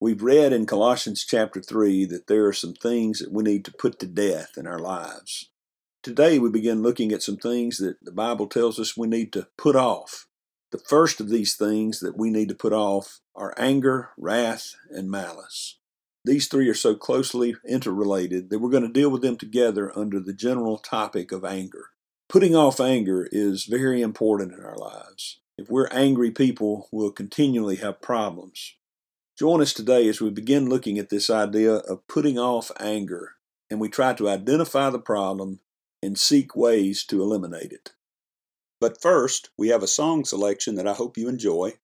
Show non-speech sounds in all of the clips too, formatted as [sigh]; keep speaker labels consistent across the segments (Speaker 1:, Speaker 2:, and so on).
Speaker 1: We've read in Colossians chapter 3 that there are some things that we need to put to death in our lives. Today we begin looking at some things that the Bible tells us we need to put off. The first of these things that we need to put off are anger, wrath, and malice. These three are so closely interrelated that we're going to deal with them together under the general topic of anger. Putting off anger is very important in our lives. If we're angry people, we'll continually have problems. Join us today as we begin looking at this idea of putting off anger and we try to identify the problem and seek ways to eliminate it. But first, we have a song selection that I hope you enjoy.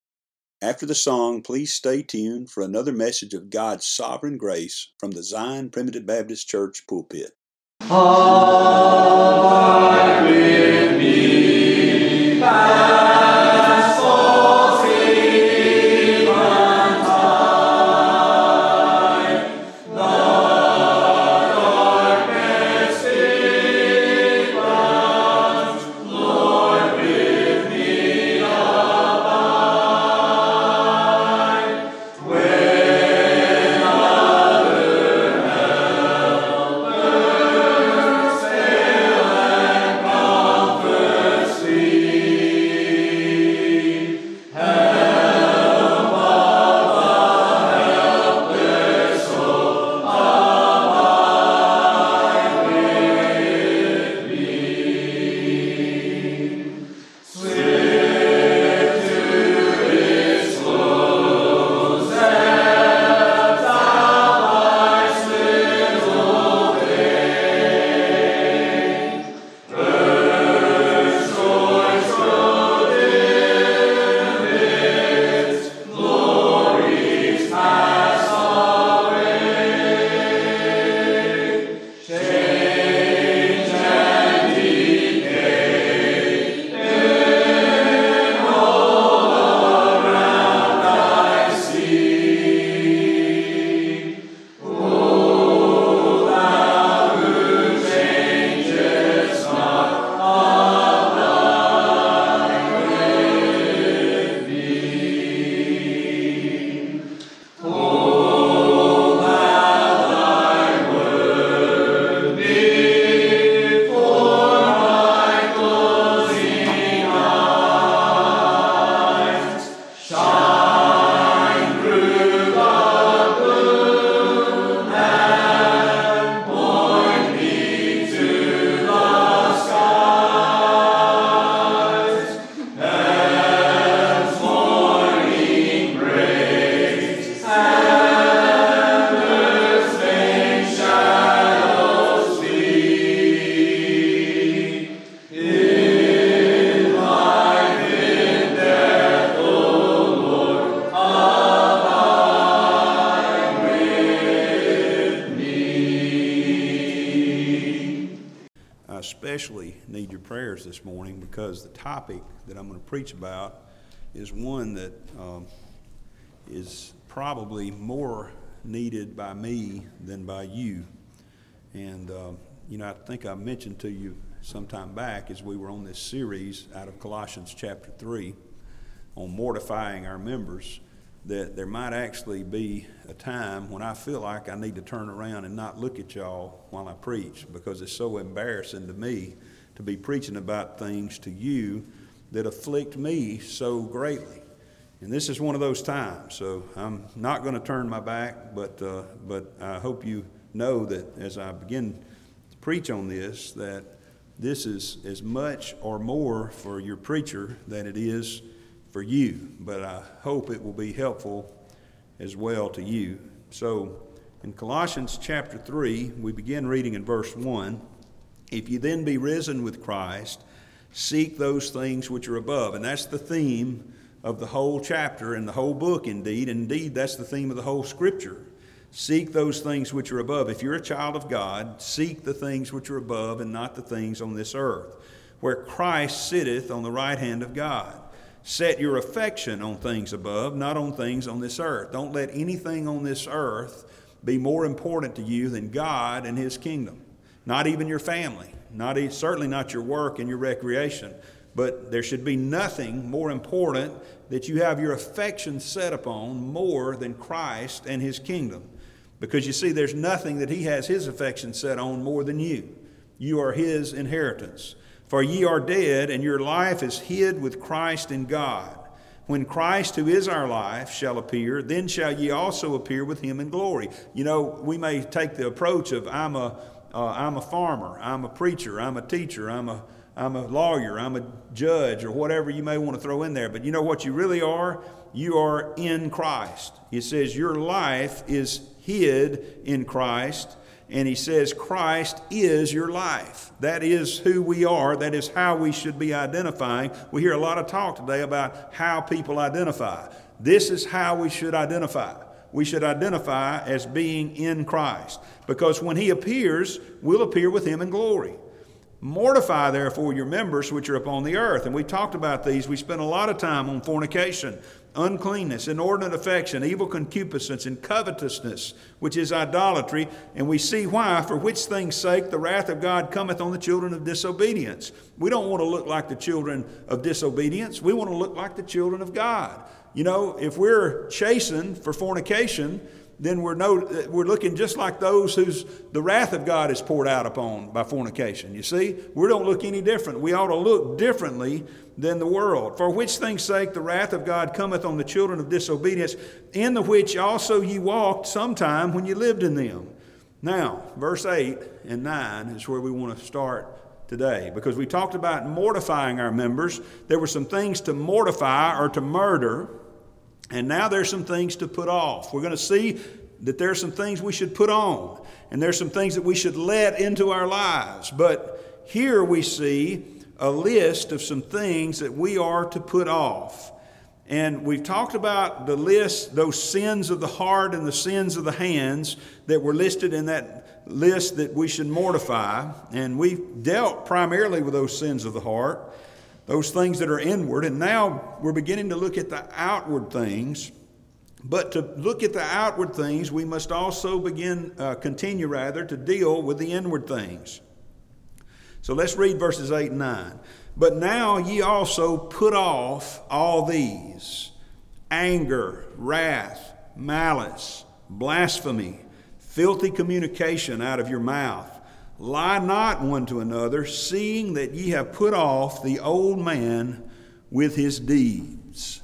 Speaker 1: After the song, please stay tuned for another message of God's sovereign grace from the Zion Primitive Baptist Church pulpit.
Speaker 2: Abide with me.
Speaker 1: Because the topic that I'm going to preach about is one that um, is probably more needed by me than by you. And, uh, you know, I think I mentioned to you some time back as we were on this series out of Colossians chapter 3 on mortifying our members that there might actually be a time when I feel like I need to turn around and not look at y'all while I preach because it's so embarrassing to me to be preaching about things to you that afflict me so greatly. And this is one of those times. So I'm not going to turn my back, but, uh, but I hope you know that as I begin to preach on this, that this is as much or more for your preacher than it is for you, but I hope it will be helpful as well to you. So, in Colossians chapter 3, we begin reading in verse 1 If you then be risen with Christ, seek those things which are above. And that's the theme of the whole chapter and the whole book, indeed. Indeed, that's the theme of the whole scripture. Seek those things which are above. If you're a child of God, seek the things which are above and not the things on this earth, where Christ sitteth on the right hand of God. Set your affection on things above, not on things on this earth. Don't let anything on this earth be more important to you than God and His kingdom. Not even your family, not certainly not your work and your recreation. But there should be nothing more important that you have your affection set upon more than Christ and His kingdom. Because you see, there's nothing that He has His affection set on more than you. You are His inheritance. For ye are dead, and your life is hid with Christ in God. When Christ, who is our life, shall appear, then shall ye also appear with him in glory. You know, we may take the approach of I'm a, uh, a farmer, I'm a preacher, I'm a teacher, I'm a, I'm a lawyer, I'm a judge, or whatever you may want to throw in there. But you know what you really are? You are in Christ. He says your life is hid in Christ and he says, Christ is your life. That is who we are. That is how we should be identifying. We hear a lot of talk today about how people identify. This is how we should identify. We should identify as being in Christ. Because when he appears, we'll appear with him in glory. Mortify, therefore, your members which are upon the earth. And we talked about these. We spent a lot of time on fornication uncleanness, inordinate affection, evil concupiscence, and covetousness, which is idolatry. And we see why, for which things' sake the wrath of God cometh on the children of disobedience. We don't want to look like the children of disobedience, we want to look like the children of God. You know, if we're chastened for fornication, then we're, no, we're looking just like those whose the wrath of God is poured out upon by fornication. You see, we don't look any different. We ought to look differently than the world. For which things sake the wrath of God cometh on the children of disobedience, in the which also ye walked sometime when ye lived in them. Now, verse 8 and 9 is where we want to start today because we talked about mortifying our members. There were some things to mortify or to murder and now there's some things to put off. We're going to see that there are some things we should put on, and there's some things that we should let into our lives. But here we see a list of some things that we are to put off. And we've talked about the list, those sins of the heart and the sins of the hands that were listed in that list that we should mortify. And we've dealt primarily with those sins of the heart those things that are inward. And now we're beginning to look at the outward things. But to look at the outward things, we must also begin, uh, continue rather, to deal with the inward things. So let's read verses 8 and 9. But now ye also put off all these anger, wrath, malice, blasphemy, filthy communication out of your mouth. Lie not one to another, seeing that ye have put off the old man with his deeds.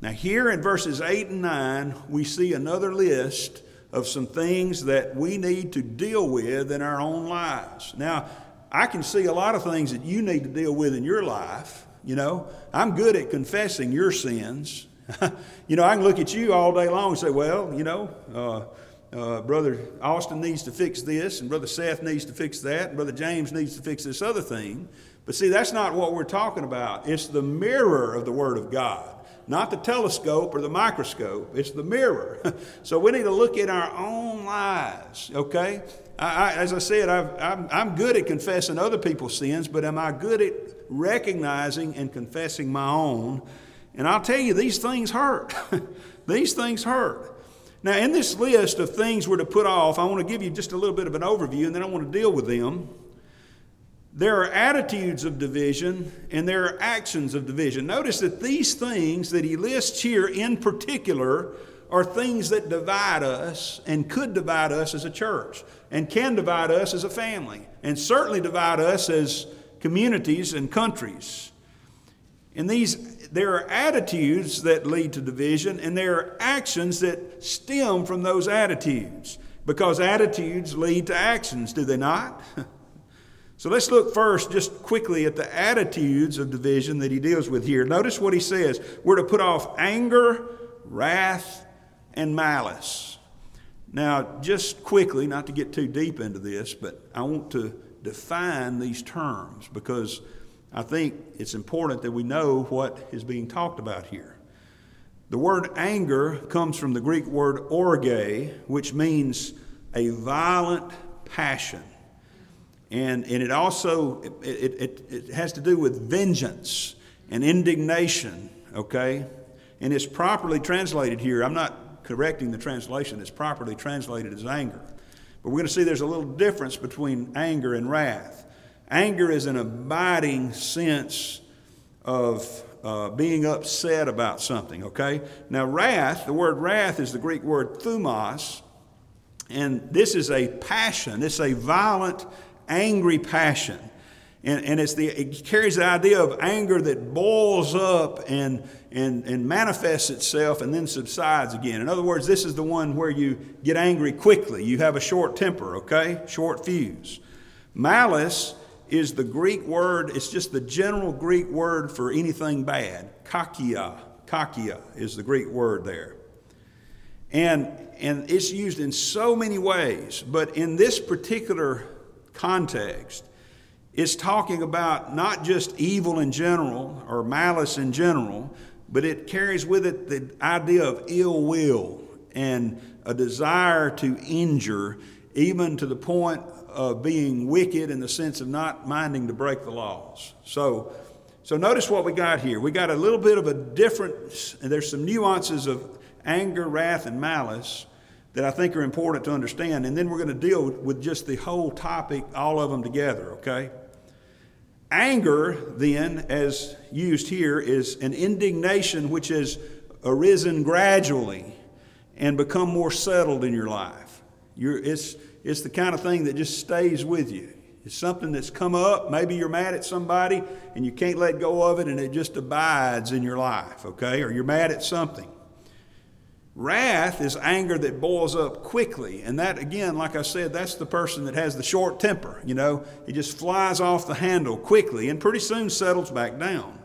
Speaker 1: Now, here in verses 8 and 9, we see another list of some things that we need to deal with in our own lives. Now, I can see a lot of things that you need to deal with in your life. You know, I'm good at confessing your sins. [laughs] you know, I can look at you all day long and say, well, you know, uh, uh, Brother Austin needs to fix this, and Brother Seth needs to fix that, and Brother James needs to fix this other thing. But see, that's not what we're talking about. It's the mirror of the Word of God. Not the telescope or the microscope, it's the mirror. [laughs] so we need to look at our own lives, okay? I, I, as I said, i I'm, I'm good at confessing other people's sins, but am I good at recognizing and confessing my own? And I'll tell you, these things hurt. [laughs] these things hurt. Now, in this list of things we're to put off, I want to give you just a little bit of an overview and then I want to deal with them. There are attitudes of division and there are actions of division. Notice that these things that he lists here in particular are things that divide us and could divide us as a church and can divide us as a family and certainly divide us as communities and countries. And these there are attitudes that lead to division, and there are actions that stem from those attitudes. Because attitudes lead to actions, do they not? [laughs] so let's look first, just quickly, at the attitudes of division that he deals with here. Notice what he says we're to put off anger, wrath, and malice. Now, just quickly, not to get too deep into this, but I want to define these terms because I think it's important that we know what is being talked about here. The word anger comes from the Greek word orge, which means a violent passion. And, and it also it, it, it has to do with vengeance and indignation, okay? And it's properly translated here. I'm not correcting the translation, it's properly translated as anger. But we're going to see there's a little difference between anger and wrath. Anger is an abiding sense of uh, being upset about something, okay? Now, wrath, the word wrath is the Greek word thumos, and this is a passion. It's a violent, angry passion. And, and it's the, it carries the idea of anger that boils up and, and, and manifests itself and then subsides again. In other words, this is the one where you get angry quickly. You have a short temper, okay? Short fuse. Malice is the Greek word, it's just the general Greek word for anything bad. Kakia. Kakia is the Greek word there. And, and it's used in so many ways, but in this particular context, it's talking about not just evil in general or malice in general, but it carries with it the idea of ill will and a desire to injure, even to the point of being wicked in the sense of not minding to break the laws. So, so notice what we got here. We got a little bit of a difference, and there's some nuances of anger, wrath, and malice that I think are important to understand. And then we're going to deal with just the whole topic, all of them together, okay? Anger, then, as used here, is an indignation which has arisen gradually and become more settled in your life. You're, it's, it's the kind of thing that just stays with you. It's something that's come up. Maybe you're mad at somebody and you can't let go of it and it just abides in your life, okay? Or you're mad at something. Wrath is anger that boils up quickly. And that, again, like I said, that's the person that has the short temper. You know, it just flies off the handle quickly and pretty soon settles back down.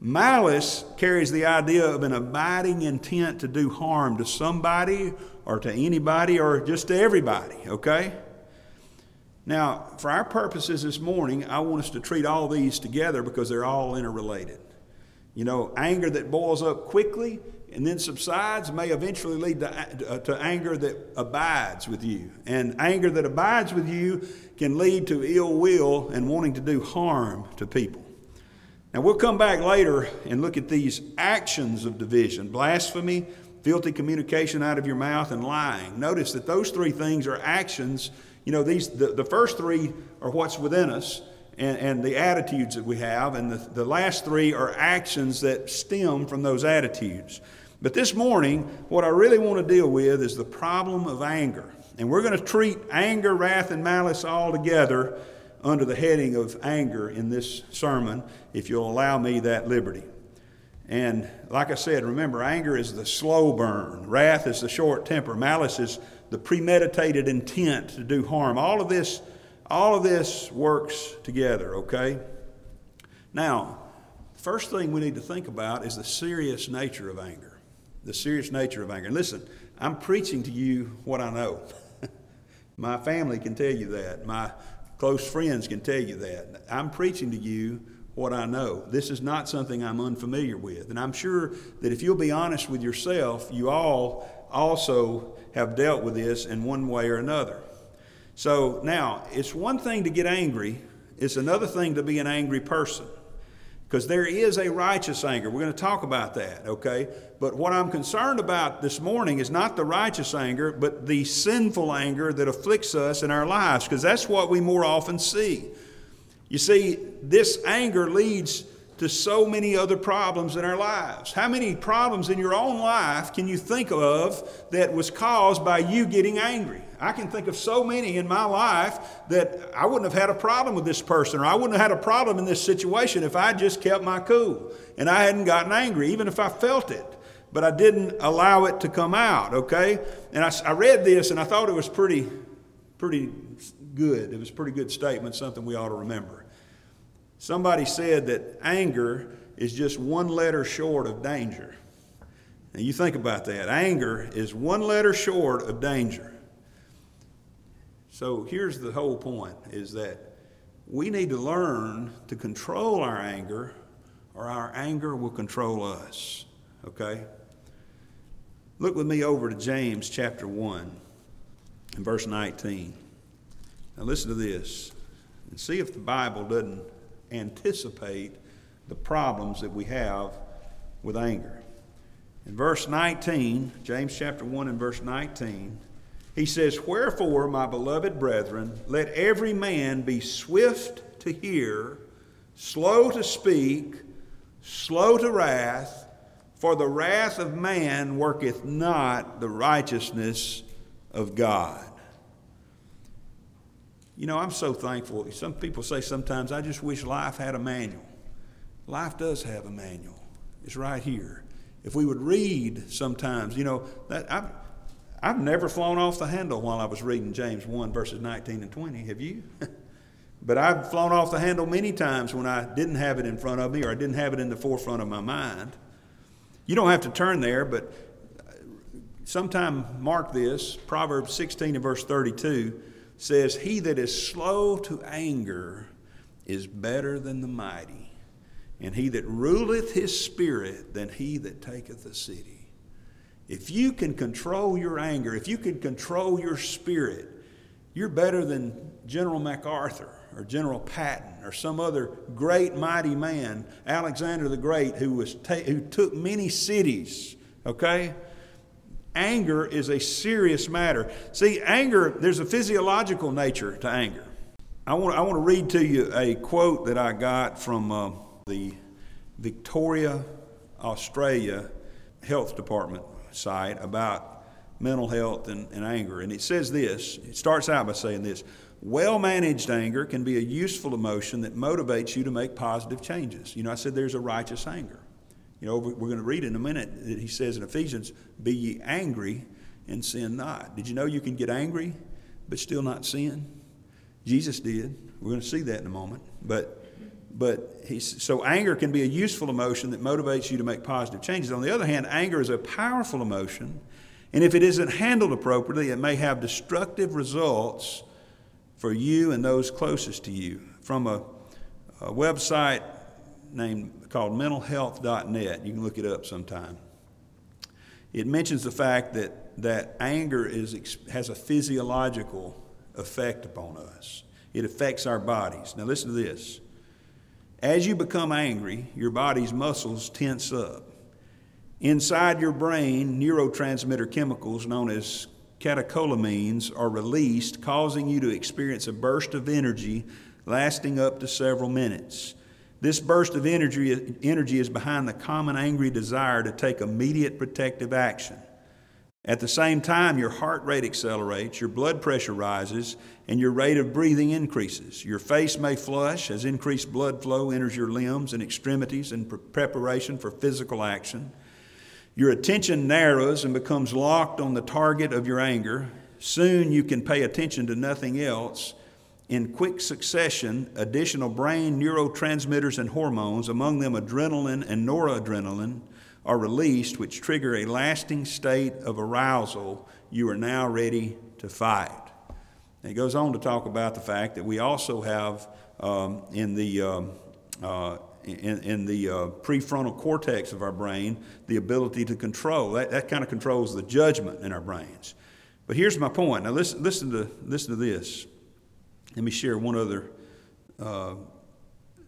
Speaker 1: Malice carries the idea of an abiding intent to do harm to somebody or to anybody or just to everybody, okay? Now, for our purposes this morning, I want us to treat all these together because they're all interrelated. You know, anger that boils up quickly and then subsides may eventually lead to, uh, to anger that abides with you. And anger that abides with you can lead to ill will and wanting to do harm to people. Now, we'll come back later and look at these actions of division blasphemy, filthy communication out of your mouth, and lying. Notice that those three things are actions. You know, these, the, the first three are what's within us and, and the attitudes that we have, and the, the last three are actions that stem from those attitudes. But this morning, what I really want to deal with is the problem of anger. And we're going to treat anger, wrath, and malice all together under the heading of anger in this sermon, if you'll allow me that liberty. And like I said, remember, anger is the slow burn, wrath is the short temper, malice is the premeditated intent to do harm. All of this, all of this works together, okay? Now, first thing we need to think about is the serious nature of anger. The serious nature of anger. And listen, I'm preaching to you what I know. [laughs] My family can tell you that. My close friends can tell you that. I'm preaching to you what I know. This is not something I'm unfamiliar with. And I'm sure that if you'll be honest with yourself, you all also have dealt with this in one way or another. So now, it's one thing to get angry, it's another thing to be an angry person. Because there is a righteous anger. We're going to talk about that, okay? But what I'm concerned about this morning is not the righteous anger, but the sinful anger that afflicts us in our lives, because that's what we more often see. You see, this anger leads to so many other problems in our lives. How many problems in your own life can you think of that was caused by you getting angry? I can think of so many in my life that I wouldn't have had a problem with this person or I wouldn't have had a problem in this situation if I just kept my cool and I hadn't gotten angry, even if I felt it. But I didn't allow it to come out, okay? And I, I read this and I thought it was pretty, pretty good. It was a pretty good statement, something we ought to remember. Somebody said that anger is just one letter short of danger. And you think about that. Anger is one letter short of danger. So here's the whole point is that we need to learn to control our anger or our anger will control us. Okay? Look with me over to James chapter 1 and verse 19. Now listen to this and see if the Bible doesn't anticipate the problems that we have with anger. In verse 19, James chapter 1 and verse 19, he says, Wherefore, my beloved brethren, let every man be swift to hear, slow to speak, slow to wrath, for the wrath of man worketh not the righteousness of God. You know, I'm so thankful. Some people say sometimes, I just wish life had a manual. Life does have a manual, it's right here. If we would read sometimes, you know, that I've, I've never flown off the handle while I was reading James 1, verses 19 and 20. Have you? [laughs] but I've flown off the handle many times when I didn't have it in front of me or I didn't have it in the forefront of my mind. You don't have to turn there, but sometime mark this Proverbs 16 and verse 32 says, He that is slow to anger is better than the mighty, and he that ruleth his spirit than he that taketh a city. If you can control your anger, if you can control your spirit, you're better than General MacArthur or General Patton or some other great mighty man, Alexander the Great, who, was ta- who took many cities, okay? Anger is a serious matter. See, anger, there's a physiological nature to anger. I want, I want to read to you a quote that I got from uh, the Victoria, Australia Health Department site about mental health and, and anger. And it says this it starts out by saying this well managed anger can be a useful emotion that motivates you to make positive changes. You know, I said there's a righteous anger. You know, we're going to read in a minute that he says in Ephesians, Be ye angry and sin not. Did you know you can get angry but still not sin? Jesus did. We're going to see that in a moment. But but he's, so anger can be a useful emotion that motivates you to make positive changes. On the other hand, anger is a powerful emotion, and if it isn't handled appropriately, it may have destructive results for you and those closest to you. From a, a website named called mentalhealth.net. You can look it up sometime. It mentions the fact that, that anger is, has a physiological effect upon us. It affects our bodies. Now, listen to this. As you become angry, your body's muscles tense up. Inside your brain, neurotransmitter chemicals known as catecholamines are released, causing you to experience a burst of energy lasting up to several minutes. This burst of energy, energy is behind the common angry desire to take immediate protective action. At the same time, your heart rate accelerates, your blood pressure rises, and your rate of breathing increases. Your face may flush as increased blood flow enters your limbs and extremities in preparation for physical action. Your attention narrows and becomes locked on the target of your anger. Soon you can pay attention to nothing else in quick succession additional brain neurotransmitters and hormones, among them adrenaline and noradrenaline, are released, which trigger a lasting state of arousal. You are now ready to fight. And it goes on to talk about the fact that we also have um, in the um, uh, in, in the uh, prefrontal cortex of our brain the ability to control. That, that kind of controls the judgment in our brains. But here's my point. Now, listen, listen, to, listen to this. Let me share one other, uh,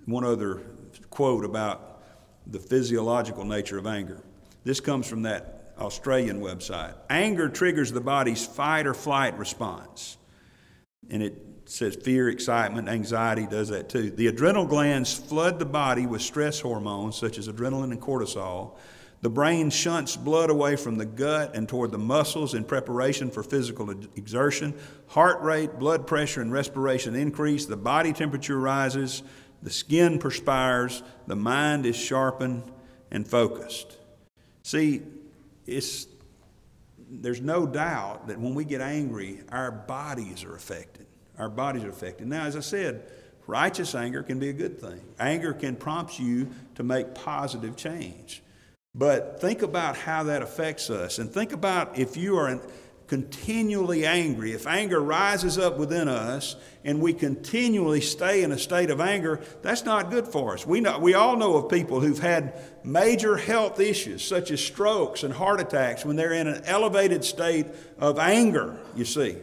Speaker 1: one other quote about the physiological nature of anger. This comes from that Australian website. Anger triggers the body's fight or flight response. And it says fear, excitement, anxiety does that too. The adrenal glands flood the body with stress hormones such as adrenaline and cortisol. The brain shunts blood away from the gut and toward the muscles in preparation for physical exertion. Heart rate, blood pressure, and respiration increase. The body temperature rises. The skin perspires. The mind is sharpened and focused. See, it's, there's no doubt that when we get angry, our bodies are affected. Our bodies are affected. Now, as I said, righteous anger can be a good thing. Anger can prompt you to make positive change. But think about how that affects us. And think about if you are continually angry, if anger rises up within us and we continually stay in a state of anger, that's not good for us. We, know, we all know of people who've had major health issues, such as strokes and heart attacks, when they're in an elevated state of anger, you see.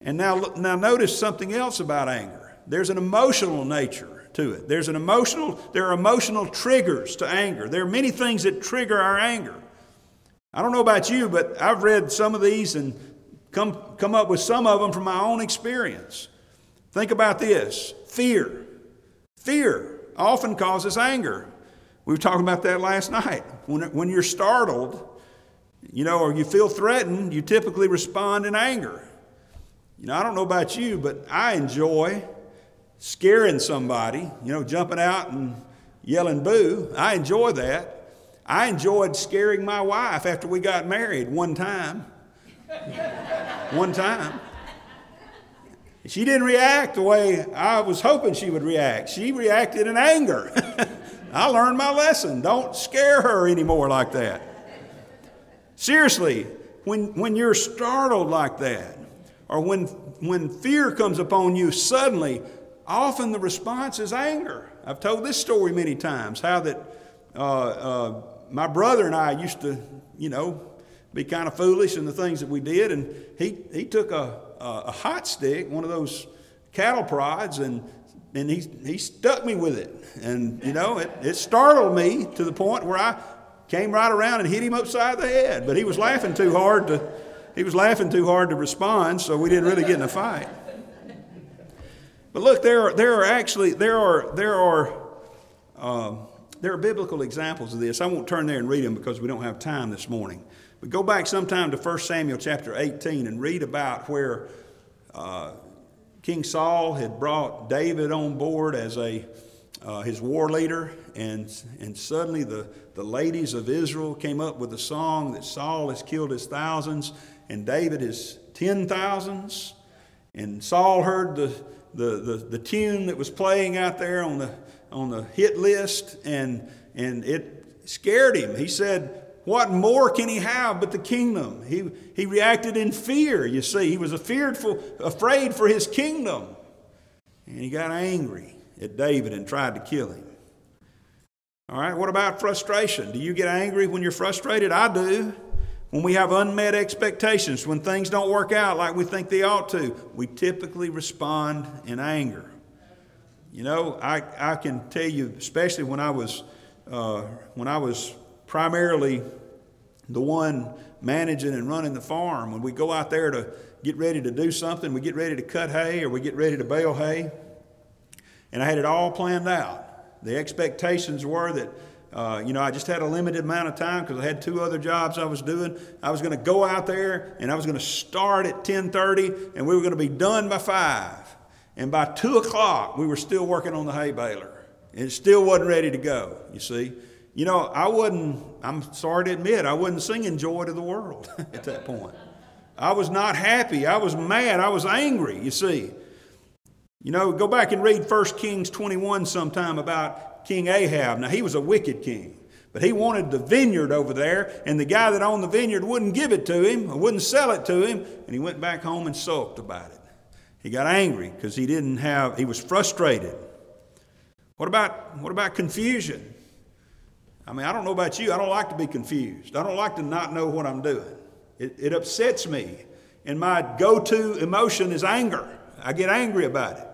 Speaker 1: And now, now notice something else about anger. There's an emotional nature to it. There's an emotional, there are emotional triggers to anger. There are many things that trigger our anger. I don't know about you, but I've read some of these and come, come up with some of them from my own experience. Think about this fear. Fear often causes anger. We were talking about that last night. When, when you're startled, you know, or you feel threatened, you typically respond in anger. You know, I don't know about you, but I enjoy scaring somebody, you know, jumping out and yelling boo. I enjoy that. I enjoyed scaring my wife after we got married one time. [laughs] one time. She didn't react the way I was hoping she would react. She reacted in anger. [laughs] I learned my lesson. Don't scare her anymore like that. Seriously, when, when you're startled like that, or when, when fear comes upon you suddenly, often the response is anger. I've told this story many times how that uh, uh, my brother and I used to, you know, be kind of foolish in the things that we did. And he, he took a, a, a hot stick, one of those cattle prods, and, and he, he stuck me with it. And, you know, it, it startled me to the point where I came right around and hit him upside the head. But he was laughing too hard to, he was laughing too hard to respond, so we didn't really get in a fight. But look, there are, there are actually, there are, there are, um, there are biblical examples of this. I won't turn there and read them because we don't have time this morning. But go back sometime to 1 Samuel chapter 18 and read about where uh, King Saul had brought David on board as a uh, his war leader, and, and suddenly the, the ladies of Israel came up with a song that Saul has killed his thousands and David his ten thousands. And Saul heard the, the, the, the tune that was playing out there on the, on the hit list, and, and it scared him. He said, What more can he have but the kingdom? He, he reacted in fear, you see. He was fearful, afraid for his kingdom. And he got angry at David and tried to kill him. All right, what about frustration? Do you get angry when you're frustrated? I do. When we have unmet expectations, when things don't work out like we think they ought to, we typically respond in anger. You know, I, I can tell you, especially when I was uh, when I was primarily the one managing and running the farm, when we go out there to get ready to do something, we get ready to cut hay or we get ready to bale hay, and I had it all planned out. The expectations were that uh, you know, I just had a limited amount of time because I had two other jobs I was doing. I was going to go out there and I was going to start at 10:30, and we were going to be done by five. And by two o'clock, we were still working on the hay baler. And it still wasn't ready to go. You see, you know, I wasn't. I'm sorry to admit, I wasn't singing "Joy to the World" [laughs] at that point. I was not happy. I was mad. I was angry. You see. You know, go back and read 1 Kings 21 sometime about King Ahab. Now, he was a wicked king, but he wanted the vineyard over there, and the guy that owned the vineyard wouldn't give it to him, or wouldn't sell it to him, and he went back home and sulked about it. He got angry because he didn't have, he was frustrated. What about, what about confusion? I mean, I don't know about you. I don't like to be confused. I don't like to not know what I'm doing. It, it upsets me. And my go to emotion is anger. I get angry about it.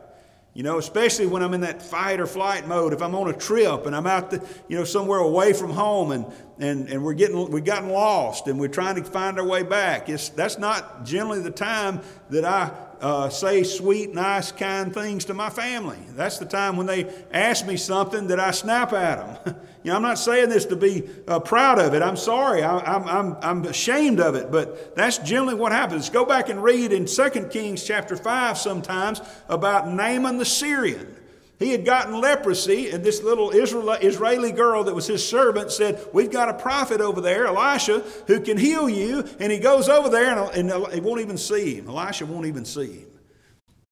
Speaker 1: You know, especially when I'm in that fight or flight mode. If I'm on a trip and I'm out, the, you know, somewhere away from home and, and, and we're getting, we've gotten lost and we're trying to find our way back, it's, that's not generally the time that I uh, say sweet, nice, kind things to my family. That's the time when they ask me something that I snap at them. [laughs] you know, I'm not saying this to be uh, proud of it. I'm sorry. I, I'm, I'm, I'm ashamed of it, but that's generally what happens. Go back and read in 2 Kings chapter 5 sometimes about Naaman the Syrian. He had gotten leprosy, and this little Israeli girl that was his servant said, We've got a prophet over there, Elisha, who can heal you. And he goes over there, and, he won't even see him. Elisha won't even see him.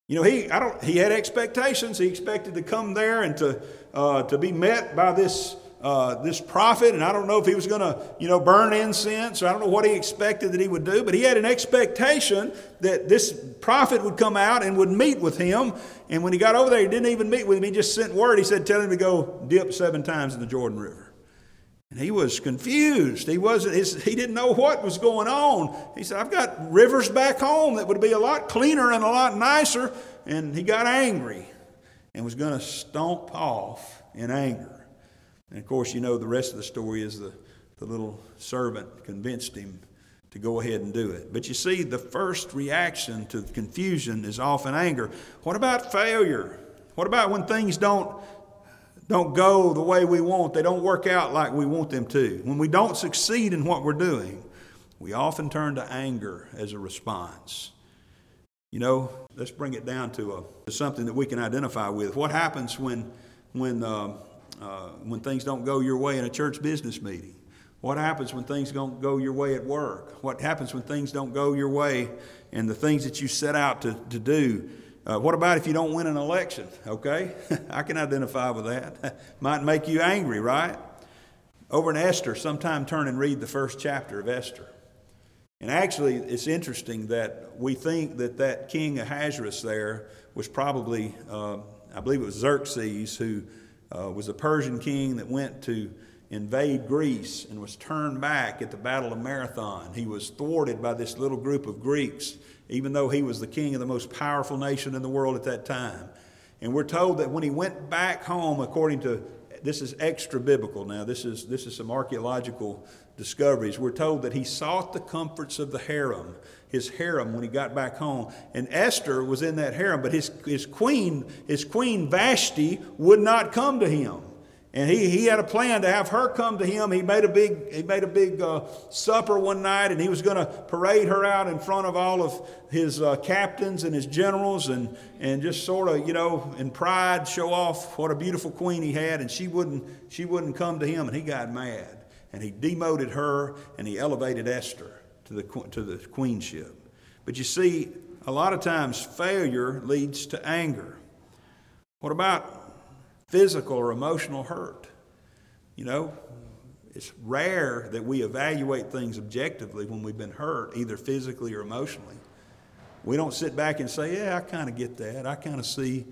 Speaker 1: You know, he, I don't, he had expectations. He expected to come there and to, uh, to be met by this uh, this prophet, and I don't know if he was going to, you know, burn incense, or I don't know what he expected that he would do, but he had an expectation that this prophet would come out and would meet with him. And when he got over there, he didn't even meet with him. He just sent word. He said, "Tell him to go dip seven times in the Jordan River." And he was confused. He wasn't. He didn't know what was going on. He said, "I've got rivers back home that would be a lot cleaner and a lot nicer." And he got angry and was going to stomp off in anger. And of course, you know the rest of the story is the, the little servant convinced him to go ahead and do it. But you see, the first reaction to confusion is often anger. What about failure? What about when things don't, don't go the way we want? They don't work out like we want them to. When we don't succeed in what we're doing, we often turn to anger as a response. You know, let's bring it down to, a, to something that we can identify with. What happens when, when uh, uh, when things don't go your way in a church business meeting? What happens when things don't go your way at work? What happens when things don't go your way and the things that you set out to, to do? Uh, what about if you don't win an election? Okay, [laughs] I can identify with that. [laughs] Might make you angry, right? Over in Esther, sometime turn and read the first chapter of Esther. And actually, it's interesting that we think that that king Ahasuerus there was probably, uh, I believe it was Xerxes, who uh, was a Persian king that went to invade Greece and was turned back at the Battle of Marathon. He was thwarted by this little group of Greeks, even though he was the king of the most powerful nation in the world at that time. And we're told that when he went back home, according to this is extra biblical now, this is, this is some archaeological discoveries. We're told that he sought the comforts of the harem, his harem, when he got back home. And Esther was in that harem, but his, his queen, his queen Vashti, would not come to him. And he, he had a plan to have her come to him. He made a big, he made a big uh, supper one night, and he was going to parade her out in front of all of his uh, captains and his generals and, and just sort of, you know, in pride show off what a beautiful queen he had. And she wouldn't, she wouldn't come to him, and he got mad and he demoted her and he elevated Esther to the, to the queenship. But you see, a lot of times failure leads to anger. What about physical or emotional hurt? You know, it's rare that we evaluate things objectively when we've been hurt, either physically or emotionally. We don't sit back and say, Yeah, I kind of get that. I kind of see.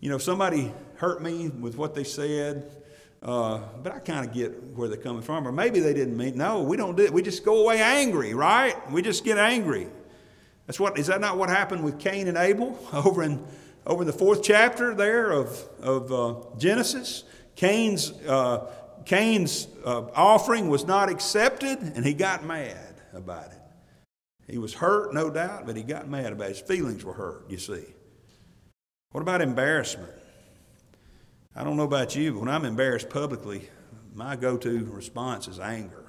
Speaker 1: You know, somebody hurt me with what they said, uh, but I kind of get where they're coming from. Or maybe they didn't mean. No, we don't do it. We just go away angry, right? We just get angry. That's what is that not what happened with Cain and Abel [laughs] over in over in the fourth chapter there of of uh, Genesis? Cain's uh, Cain's uh, offering was not accepted, and he got mad about it. He was hurt, no doubt, but he got mad about it. His feelings were hurt. You see. What about embarrassment? I don't know about you, but when I'm embarrassed publicly, my go to response is anger.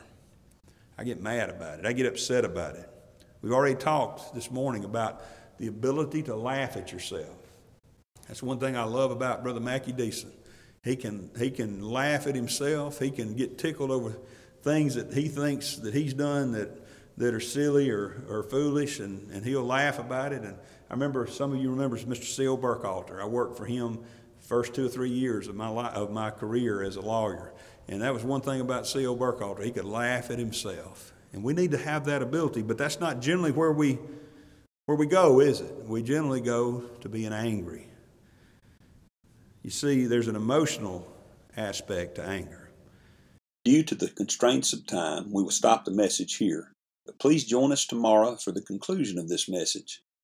Speaker 1: I get mad about it, I get upset about it. We've already talked this morning about the ability to laugh at yourself. That's one thing I love about Brother Mackie Deason. He can, he can laugh at himself, he can get tickled over things that he thinks that he's done that, that are silly or, or foolish, and, and he'll laugh about it. And I remember some of you remember Mr. C.O. Burkhalter. I worked for him first two or three years of my, li- of my career as a lawyer. And that was one thing about C.O. Burkhalter. He could laugh at himself. And we need to have that ability, but that's not generally where we, where we go, is it? We generally go to being angry. You see, there's an emotional aspect to anger. Due to the constraints of time, we will stop the message here. But please join us tomorrow for the conclusion of this message.